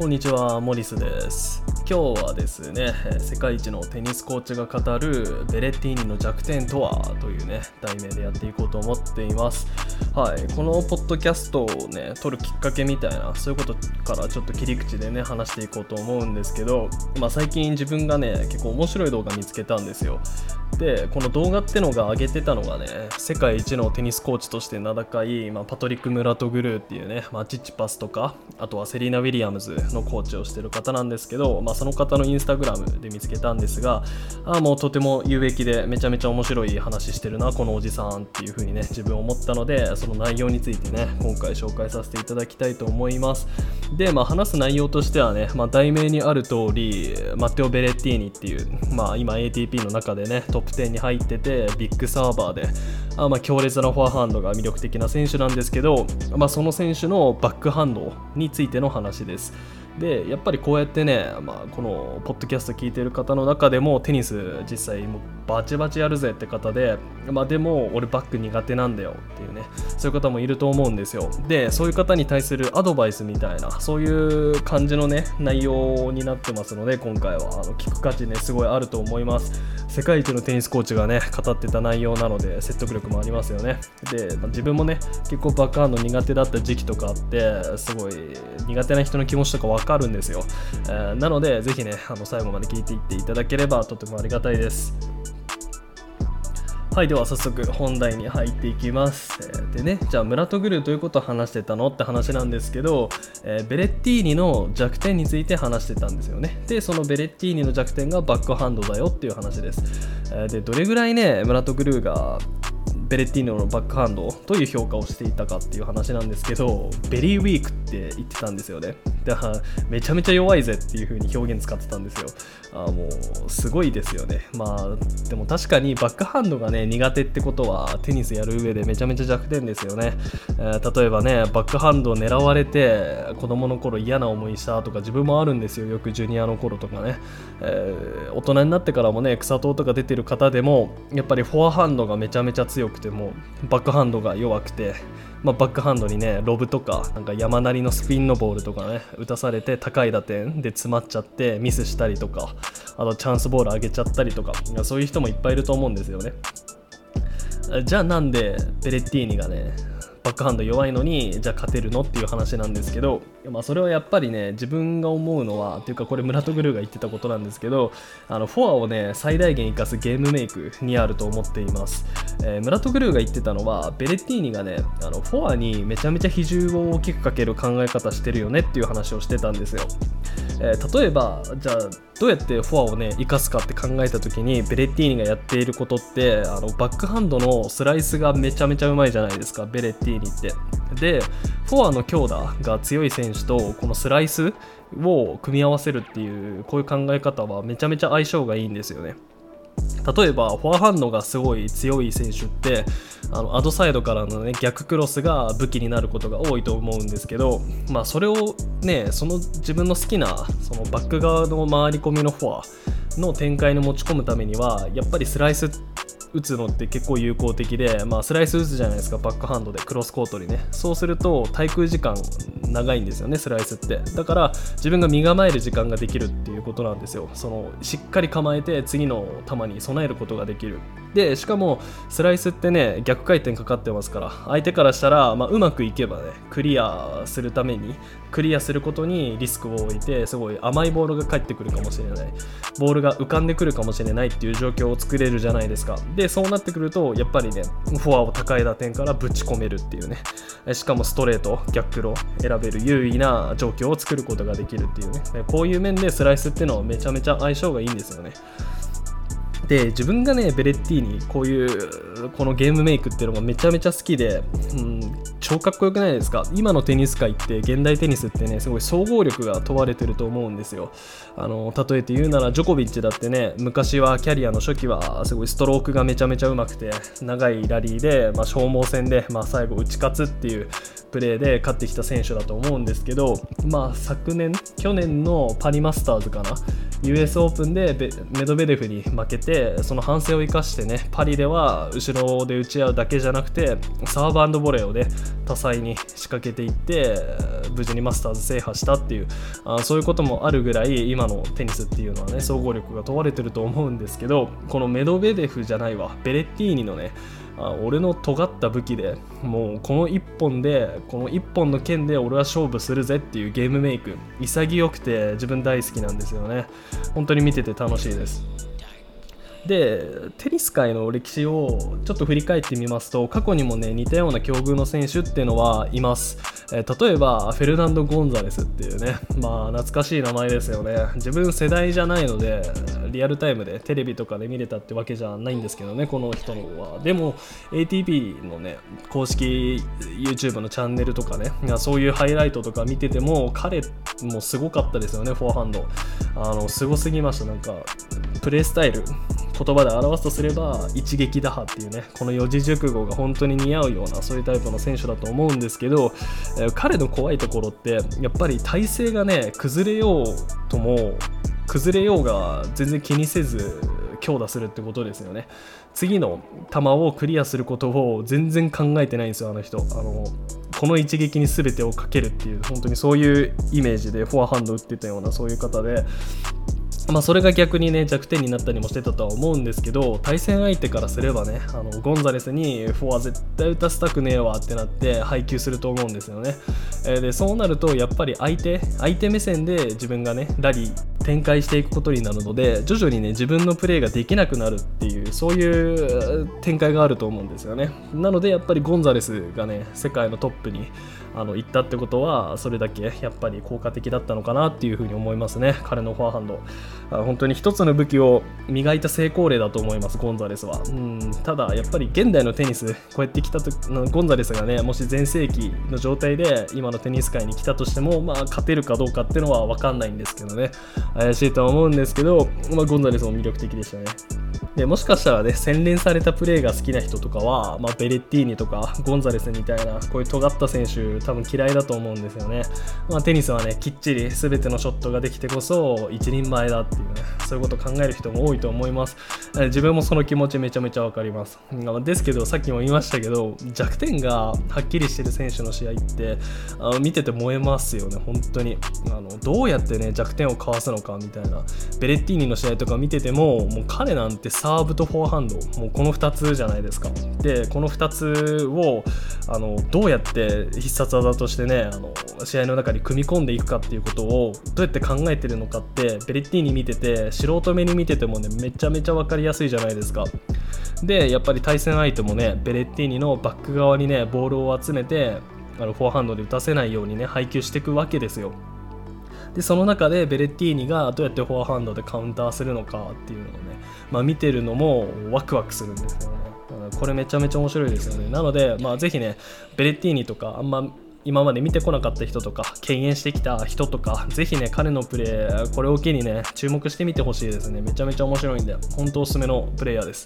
こんにちは、モリスです。今日はですね、世界一のテニスコーチが語るベレッティーニの弱点とはというね、題名でやっていこうと思っています。はい、このポッドキャストをね、撮るきっかけみたいな、そういうことからちょっと切り口でね、話していこうと思うんですけど、まあ、最近自分がね、結構面白い動画見つけたんですよ。でこの動画ってのが上げてたのがね世界一のテニスコーチとして名高い、まあ、パトリック・ムラトグルーっていうね、まあ、チッチパスとかあとはセリーナ・ウィリアムズのコーチをしてる方なんですけど、まあ、まその方のインスタグラムで見つけたんですがあもうとても有益でめちゃめちゃ面白い話してるなこのおじさんっていう風にね自分思ったのでその内容についてね今回紹介させていただきたいと思いますで、まあ、話す内容としてはね、まあ、題名にある通りマテオ・ベレッティーニっていう、まあ、今 ATP の中でねトップ10に入っててビッグサーバーであまあ強烈なフォアハンドが魅力的な選手なんですけど、まあ、その選手のバックハンドについての話です。でやっぱりこうやってね、まあ、このポッドキャスト聞いてる方の中でもテニス実際もうバチバチやるぜって方で、まあ、でも俺バック苦手なんだよっていうねそういう方もいると思うんですよ。でそういう方に対するアドバイスみたいなそういう感じのね内容になってますので今回はあの聞く価値ねすごいあると思います。世界一のテニスコーチがね語ってた内容なので説得力もありますよね。で、まあ、自分もね結構バックハンド苦手だった時期とかあってすごい苦手な人の気持ちとか分かるんですよ、えー、なのでぜひねあの最後まで聞いていっていただければとてもありがたいです。はいでは早速本題に入っていきます、えー、でねじゃあムラトグルーということを話してたのって話なんですけど、えー、ベレッティーニの弱点について話してたんですよね。でそのベレッティーニの弱点がバックハンドだよっていう話です、えー、でどれぐらいねムラトグルーがベレッティーニのバックハンドどういう評価をしていたかっていう話なんですけど very weak って言ってたんですよね。だからめちゃめちゃ弱いぜっていう風に表現使ってたんですよ。あもうすごいですよね。まあでも確かにバックハンドがね苦手ってことはテニスやる上でめちゃめちゃ弱点ですよね、えー、例えばねバックハンドを狙われて子供の頃嫌な思いしたとか自分もあるんですよ。よくジュニアの頃とかね、えー、大人になってからもね草トーとか出てる方でもやっぱりフォアハンドがめちゃめちゃ強くてもバックハンドが弱くて、まあ、バックハンドにねロブとかなんか山なりのスピンのボールとかね打たされて高い打点で詰まっちゃってミスしたりとかあとチャンスボール上げちゃったりとかそういう人もいっぱいいると思うんですよね。じゃあなんでベレッティーニがねバックハンド弱いのにじゃあ勝てるのっていう話なんですけど、まあ、それはやっぱりね自分が思うのはっていうかこれムラトグルーが言ってたことなんですけどあのフォアをね最大限生かすゲームメイクにあると思っています、えー、ムラトグルーが言ってたのはベレッティーニがねあのフォアにめちゃめちゃ比重を大きくかける考え方してるよねっていう話をしてたんですよ、えー、例えばじゃあどうやってフォアをね生かすかって考えた時にベレッティーニがやっていることってあのバックハンドのスライスがめちゃめちゃうまいじゃないですかベレッティーニって。でフォアの強打が強い選手とこのスライスを組み合わせるっていうこういう考え方はめちゃめちゃ相性がいいんですよね。例えばフォアハンドがすごい強い選手ってあのアドサイドからの、ね、逆クロスが武器になることが多いと思うんですけど、まあ、それをねその自分の好きなそのバック側の回り込みのフォアの展開に持ち込むためにはやっぱりスライス打つのって結構有効的で、まあ、スライス打つじゃないですかバックハンドでクロスコートにね。そうすると滞空時間長いんですよねスライスって。だから自分が身構える時間ができるっていうことなんですよ。そのしっかり構えて次の球に備えることができる。でしかもスライスってね逆回転かかってますから相手からしたら、まあ、うまくいけばねクリアするためにクリアすることにリスクを置いてすごい甘いボールが返ってくるかもしれない。ボールが浮かんでくるかもしれないっていう状況を作れるじゃないですか。でそうなってくるとやっぱりねフォアを高い打点からぶち込めるっていうね。しかもストレート逆クロ選べる優位な状況を作ることができるっていうね。こういう面でスライスっていうのはめちゃめちゃ相性がいいんですよね。で自分がねベレッティーニこういうこのゲームメイクっていうのがめちゃめちゃ好きで、うん、超かっこよくないですか？今のテニス界って現代テニスってねすごい総合力が問われてると思うんですよ。あの例えて言うならジョコビッチだってね昔はキャリアの初期はすごいストロークがめちゃめちゃうまくて長いラリーで、まあ、消耗戦で、まあ、最後打ち勝つっていうプレーで勝ってきた選手だと思うんですけど、まあ、昨年去年のパリマスターズかな？US オープンでメドベデフに負けてその反省を生かしてねパリでは後ろで打ち合うだけじゃなくてサーブボレーをね多彩に仕掛けていって無事にマスターズ制覇したっていうあそういうこともあるぐらい今のテニスっていうのはね総合力が問われてると思うんですけどこのメドベデフじゃないわベレッティーニのねあ俺の尖った武器でもうこの1本でこの1本の剣で俺は勝負するぜっていうゲームメイク。潔くて自分大好きなんですよね。本当に見てて楽しいです。でテニス界の歴史をちょっと振り返ってみますと過去にもね似たような境遇の選手っていうのはいます。えー、例えばフェルナンド・ゴンザレスっていうねまあ懐かしい名前ですよね。自分世代じゃないのでリアルタイムでテレビとかで見れたってわけじゃないんですけどねこの人のは。でも ATP のね公式 YouTube のチャンネルとかねそういうハイライトとか見てても彼もすごかったですよねフォアハンド。あのすごすぎました。なんかプレースタイル言葉で表すとすれば一撃打破っていうねこの四字熟語が本当に似合うようなそういうタイプの選手だと思うんですけど、えー、彼の怖いところってやっぱり体勢がね崩れようとも崩れようが全然気にせず強打するってことですよね次の球をクリアすることを全然考えてないんですよあの人。あのこの一撃に全てをかけるっていう本当にそういうイメージでフォアハンド打ってたようなそういう方で。まあ、それが逆にね弱点になったりもしてたとは思うんですけど対戦相手からすればねあのゴンザレスにフォア絶対打たせたくねえわってなって配球すると思うんですよね、えー、でそうなるとやっぱり相手相手目線で自分がねラリー展開していくことになるので徐々にね自分のプレーができなくなるっていうそういう展開があると思うんですよね。なのでやっぱりゴンザレスがね世界のトップにあの行ったってことはそれだけやっぱり効果的だったのかなっていうふうに思いますね。彼のフォアハンド。本当に一つの武器を磨いた成功例だと思いますゴンザレスは。うんただやっぱり現代のテニスこうやって来たとゴンザレスがねもし全盛期の状態で今のテニス界に来たとしてもまあ勝てるかどうかっていうのは分かんないんですけどね。怪しいとは思うんですけど、まあ、ゴンザレスも魅力的でしたね。でもしかしたらね洗練されたプレーが好きな人とかは、まあ、ベレッティーニとかゴンザレスみたいなこういう尖った選手多分嫌いだと思うんですよね、まあ、テニスはねきっちり全てのショットができてこそ一人前だっていうねそういうことを考える人も多いと思います。自分もその気持ちめちゃめちゃ分かります。ですけどさっきも言いましたけど弱点がはっきりしてる選手の試合ってあの見てて燃えますよね本当に。あのどうやってね弱点をかわすのかみたいな。ベレッティーニの試合とか見ててももう彼なんてサーブとフォアハンドもうこの2つじゃないですか。でこの2つをあのどうやって必殺技としてねあの試合の中に組み込んでいくかっていうことをどうやって考えてるのかってベレッティーニ見てて素人目に見ててもねめちゃめちゃ分かりやすいじゃないですか。でやっぱり対戦相手もねベレッティーニのバック側にねボールを集めてあのフォアハンドで打たせないようにね配球していくわけですよ。でその中でベレッティーニがどうやってフォアハンドでカウンターするのかっていうのをね、まあ、見てるのもワクワクするんですよね。これめちゃめちゃ面白いですよね。なので、まあ、ぜひねベレッティーニとかあんま今まで見てこなかった人とか敬遠してきた人とかぜひね彼のプレーこれを機にね注目してみてほしいですね。めちゃめちゃ面白いんで本当おすすめのプレイヤーです。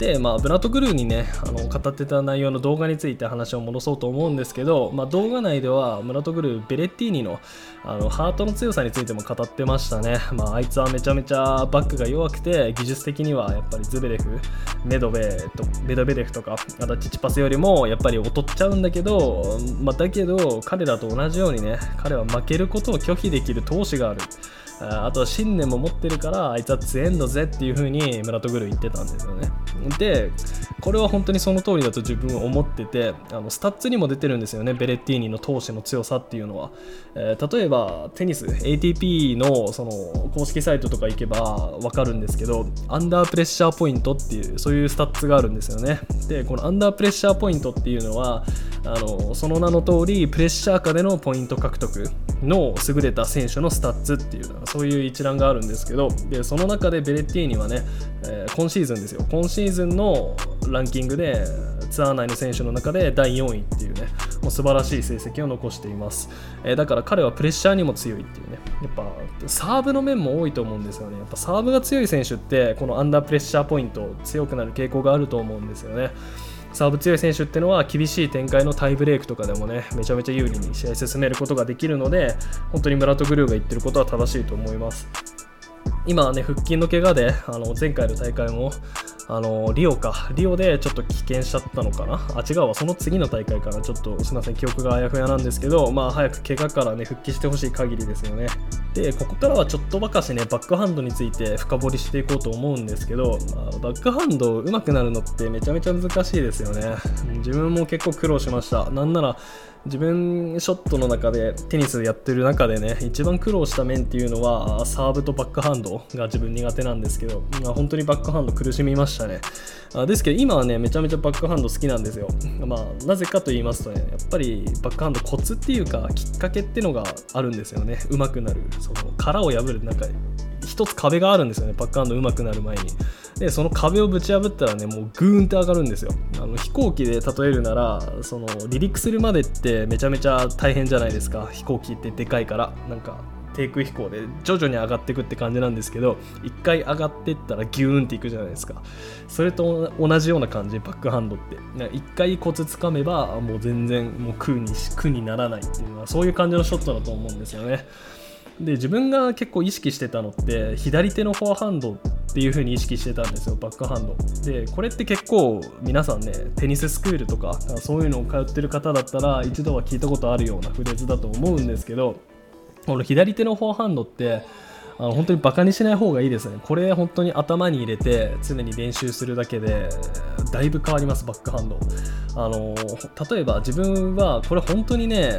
で、まあ、ブラッドグルーにねあの語ってた内容の動画について話を戻そうと思うんですけど、まあ、動画内ではブラッドグルーベレッティーニのあのハートの強さについても語ってましたね、まあ、あいつはめちゃめちゃバックが弱くて技術的にはやっぱりズベレフメドベとメドベレフとかあとチチパスよりもやっぱり劣っちゃうんだけど、まあ、だけど彼らと同じようにね彼は負けることを拒否できる闘志がある。あとは信念も持ってるからあいつは強えんだぜっていう風にムラトグル言ってたんですよね。でこれは本当にその通りだと自分は思っててあのスタッツにも出てるんですよねベレッティーニの闘志の強さっていうのは、えー、例えばテニス ATP のその公式サイトとか行けば分かるんですけどアンダープレッシャーポイントっていうそういうスタッツがあるんですよね。でこのアンダープレッシャーポイントっていうのはあのその名の通りプレッシャー下でのポイント獲得の優れた選手のスタッツっていうそういう一覧があるんですけどでその中でベレッティーニはね、えー、今シーズンですよ。今シーズンのランキングでツアー内の選手の中で第4位っていうねもう素晴らしい成績を残しています、えー、だから彼はプレッシャーにも強いっていうね。やっぱサーブの面も多いと思うんですよね。やっぱサーブが強い選手ってこのアンダープレッシャーポイント強くなる傾向があると思うんですよね。サーブ強い選手っていうのは厳しい展開のタイブレークとかでもねめちゃめちゃ有利に試合進めることができるので本当にムラトグルーが言ってることは正しいと思います。今はね腹筋の怪我であの前回の大会もあのリオか。リオでちょっと棄権しちゃったのかな？あ違うわ。その次の大会からちょっとすいません記憶があやふやなんですけどまあ早く怪我からね復帰してほしい限りですよね。でここからはちょっとばかしねバックハンドについて深掘りしていこうと思うんですけど、まあ、バックハンド上手くなるのってめちゃめちゃ難しいですよね。自分も結構苦労しました。なんなら自分ショットの中でテニスやってる中でね一番苦労した面っていうのはサーブとバックハンドが自分苦手なんですけど、まあ、本当にバックハンド苦しみましたね。あですけど今はねめちゃめちゃバックハンド好きなんですよ。まあなぜかと言いますとねやっぱりバックハンドコツっていうかきっかけっていうのがあるんですよね。上手くなるその殻を破るなんか一つ壁があるんですよね。バックハンド上手くなる前に。でその壁をぶち破ったらねもうグーンって上がるんですよ。あの飛行機で例えるならその離陸するまでってめちゃめちゃ大変じゃないですか。飛行機ってでかいから。なんか低空飛行で徐々に上がっていくって感じなんですけど1回上がってったらギューンっていくじゃないですか。それと同じような感じ。バックハンドって。1回コツつかめばもう全然もう空に苦にならないっていうのはそういう感じのショットだと思うんですよね。で自分が結構意識してたのって左手のフォアハンドっていう風に意識してたんですよバックハンド。でこれって結構皆さんねテニススクールとかそういうのを通ってる方だったら一度は聞いたことあるようなフレーズだと思うんですけどこの左手のフォアハンドってあの本当にバカにしない方がいいですね。これ本当に頭に入れて常に練習するだけでだいぶ変わりますバックハンド。あの例えば自分はこれ本当にね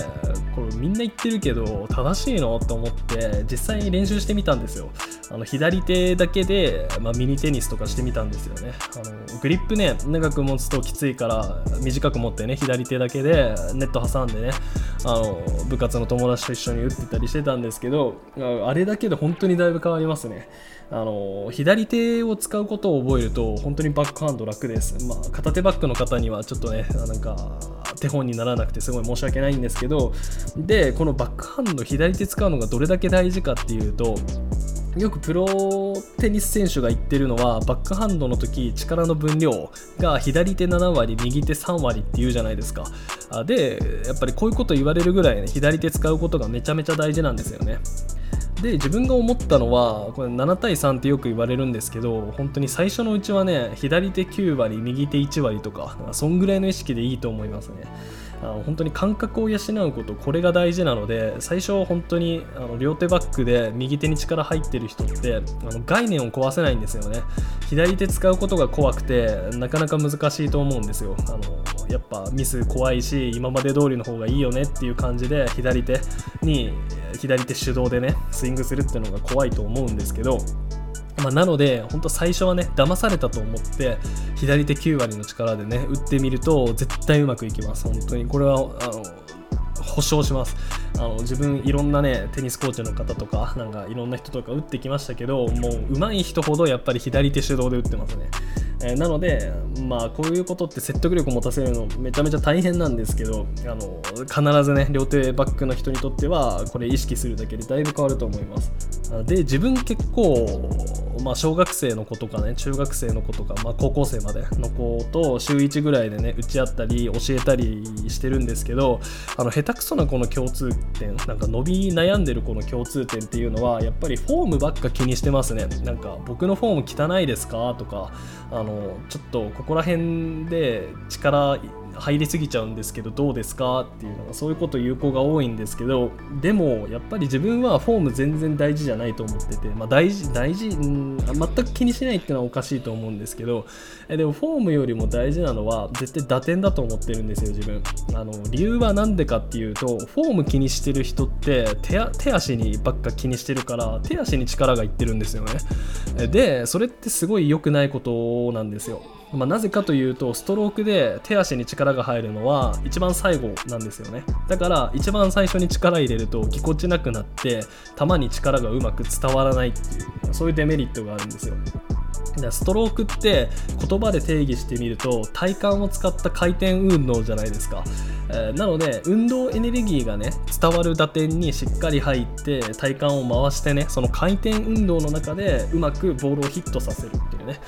これみんな言ってるけど正しいの？と思って実際に練習してみたんですよ。あの左手だけで、まあ、ミニテニスとかしてみたんですよね。あのグリップね長く持つときついから短く持ってね左手だけでネット挟んでねあの部活の友達と一緒に打ってたりしてたんですけどあれだけで本当にだいぶ変わりますね。あの左手を使うことを覚えると本当にバックハンド楽です、まあ、片手バックの方にはちょっとねなんか手本にならなくてすごい申し訳ないんですけどでこのバックハンド左手使うのがどれだけ大事かっていうとよくプロテニス選手が言ってるのはバックハンドの時力の分量が左手7割右手3割って言うじゃないですか。でやっぱりこういうこと言われるぐらいね左手使うことがめちゃめちゃ大事なんですよね。で自分が思ったのはこれ7対3ってよく言われるんですけど本当に最初のうちはね左手9割右手1割とかそんぐらいの意識でいいと思いますね。あの本当に感覚を養うことこれが大事なので最初は本当にあの両手バックで右手に力入ってる人ってあの概念を壊せないんですよね。左手使うことが怖くてなかなか難しいと思うんですよ。あのやっぱミス怖いし今まで通りの方がいいよねっていう感じで左手に左手手動でねスイングするっていうのが怖いと思うんですけどまあ、なので、本当最初はね、騙されたと思って、左手9割の力でね、打ってみると、絶対うまくいきます。本当に。これは、あの、保証します。あの自分いろんなねテニスコーチの方とかなんかいろんな人とか打ってきましたけどもう上手い人ほどやっぱり左手手動で打ってますね。えー、なので、まあ、こういうことって説得力を持たせるのめちゃめちゃ大変なんですけどあの必ずね両手バックの人にとってはこれ意識するだけでだいぶ変わると思いますで自分結構、まあ、小学生の子とかね中学生の子とか、まあ、高校生までの子と週1ぐらいでね打ち合ったり教えたりしてるんですけどあの下手くそな子の共通点なんか伸び悩んでる子の共通点っていうのはやっぱりフォームばっか気にしてますね。なんか僕のフォーム汚いですか？とかあのちょっとここら辺で力入りすぎちゃうんですけどどうですかっていうのがそういうこと言う子が多いんですけどでもやっぱり自分はフォーム全然大事じゃないと思ってて、まあ、大事大事ん全く気にしないっていうのはおかしいと思うんですけどえでもフォームよりも大事なのは絶対打点だと思ってるんですよ自分。あの理由は何でかっていうとフォーム気にしてる人って手手足にばっか気にしてるから手足に力がいってるんですよね。でそれってすごい良くないことなんですよ。まあ、なぜかというとストロークで手足に力が入るのは一番最後なんですよね。だから一番最初に力入れるとぎこちなくなって球に力がうまく伝わらないっていうそういうデメリットがあるんですよ。ストロークって言葉で定義してみると体幹を使った回転運動じゃないですか、えー、なので運動エネルギーがね伝わる打点にしっかり入って体幹を回してねその回転運動の中でうまくボールをヒットさせるっていう。ね。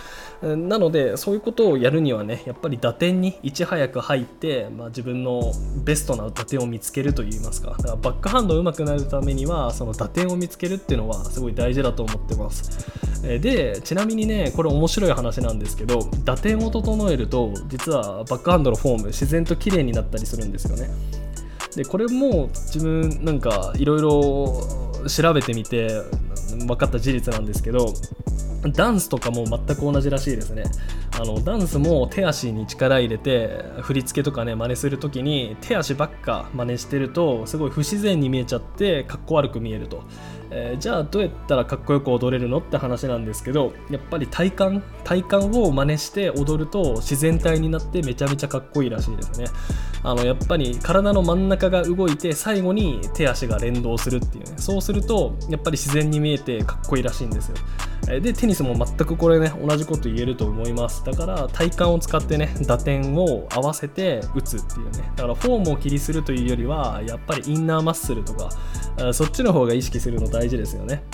なのでそういうことをやるにはねやっぱり打点にいち早く入って、まあ、自分のベストな打点を見つけるといいますか。だからバックハンド上手くなるためにはその打点を見つけるっていうのはすごい大事だと思ってます。でちなみにねこれ面白い話なんですけど打点を整えると実はバックハンドのフォーム自然と綺麗になったりするんですよね。でこれも自分なんかいろいろ調べてみて分かった事実なんですけどダンスとかも全く同じらしいですね。あのダンスも手足に力入れて振り付けとかね真似する時に手足ばっか真似してるとすごい不自然に見えちゃってかっこ悪く見えると、えー、じゃあどうやったらかっこよく踊れるのって話なんですけどやっぱり体幹体幹を真似して踊ると自然体になってめちゃめちゃかっこいいらしいですね。あのやっぱり体の真ん中が動いて最後に手足が連動するっていうね。そうするとやっぱり自然に見えてかっこいいらしいんですよ。でテニスも全くこれね同じこと言えると思います。だから体幹を使ってね打点を合わせて打つっていうね。だからフォームを気にするというよりはやっぱりインナーマッスルとかそっちの方が意識するの大事ですよね。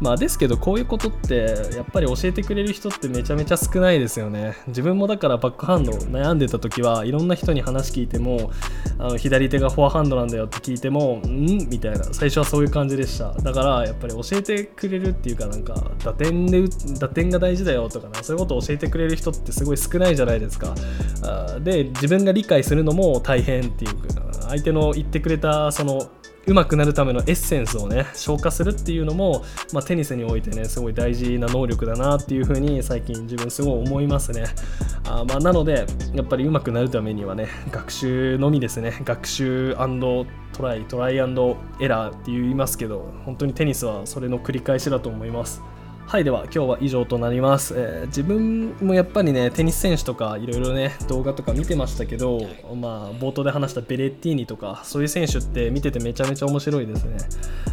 まあですけどこういうことってやっぱり教えてくれる人ってめちゃめちゃ少ないですよね。自分もだからバックハンド悩んでた時はいろんな人に話聞いてもあの左手がフォアハンドなんだよって聞いてもん？みたいな。最初はそういう感じでした。だからやっぱり教えてくれるっていうかなんか打点で打点が大事だよとかな。そういうことを教えてくれる人ってすごい少ないじゃないですか。で自分が理解するのも大変っていうか相手の言ってくれたその上手くなるためのエッセンスをね消化するっていうのも、まあ、テニスにおいてねすごい大事な能力だなっていうふうに最近自分すごい思いますね。あまあなのでやっぱり上手くなるためにはね学習のみですね。学習トライトライエラーって言いますけど本当にテニスはそれの繰り返しだと思います。はいでは今日は以上となります、えー、自分もやっぱりねテニス選手とかいろいろね動画とか見てましたけどまあ冒頭で話したベレッティーニとかそういう選手って見ててめちゃめちゃ面白いですね。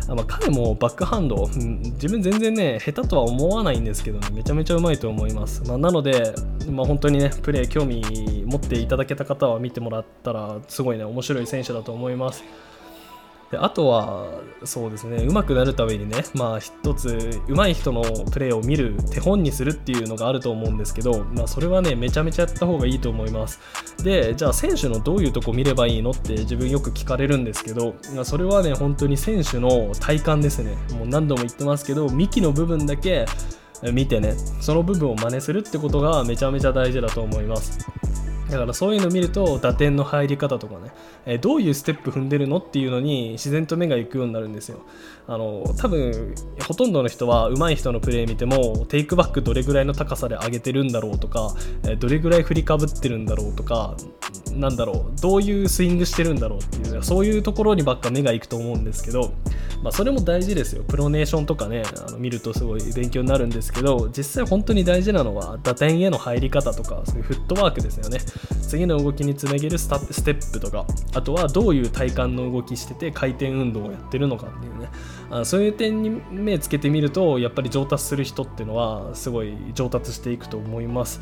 あ、まあ、彼もバックハンド、うん、自分全然ね下手とは思わないんですけどねめちゃめちゃうまいと思います、まあ、なので、まあ、本当にねプレー興味持っていただけた方は見てもらったらすごいね面白い選手だと思います。であとはそうですね上手くなるためにねまあ一つ上手い人のプレーを見る手本にするっていうのがあると思うんですけど、まあ、それはねめちゃめちゃやった方がいいと思います。でじゃあ選手のどういうとこ見ればいいのって自分よく聞かれるんですけど、まあ、それはね本当に選手の体幹ですね。もう何度も言ってますけど幹の部分だけ見てねその部分を真似するってことがめちゃめちゃ大事だと思います。だからそういうのを見ると打点の入り方とかね、えー、どういうステップ踏んでるのっていうのに自然と目が行くようになるんですよ。あの多分ほとんどの人は上手い人のプレー見てもテイクバックどれぐらいの高さで上げてるんだろうとか、えー、どれぐらい振りかぶってるんだろうとかなんだろうどういうスイングしてるんだろうっていうそういうところにばっか目が行くと思うんですけど、まあ、それも大事ですよプロネーションとかねあの見るとすごい勉強になるんですけど実際本当に大事なのは打点への入り方とかそういうフットワークですよね。次の動きにつなげるステップとかあとはどういう体幹の動きしてて回転運動をやってるのかっていうね。あそういう点に目つけてみるとやっぱり上達する人っていうのはすごい上達していくと思います。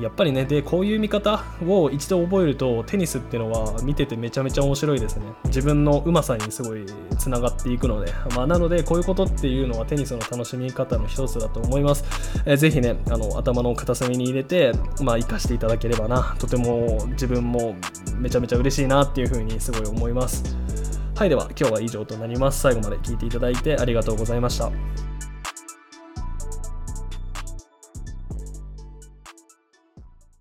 やっぱりねでこういう見方を一度覚えるとテニスっていうのは見ててめちゃめちゃ面白いですね。自分のうまさにすごいつながっていくので、まあ、なのでこういうことっていうのはテニスの楽しみ方の一つだと思います、えー、ぜひねあの頭の片隅に入れて、まあ、生かしていただければな。とても自分もめちゃめちゃ嬉しいなっていうふうにすごい思います。はいでは今日は以上となります。最後まで聞いていただいてありがとうございました。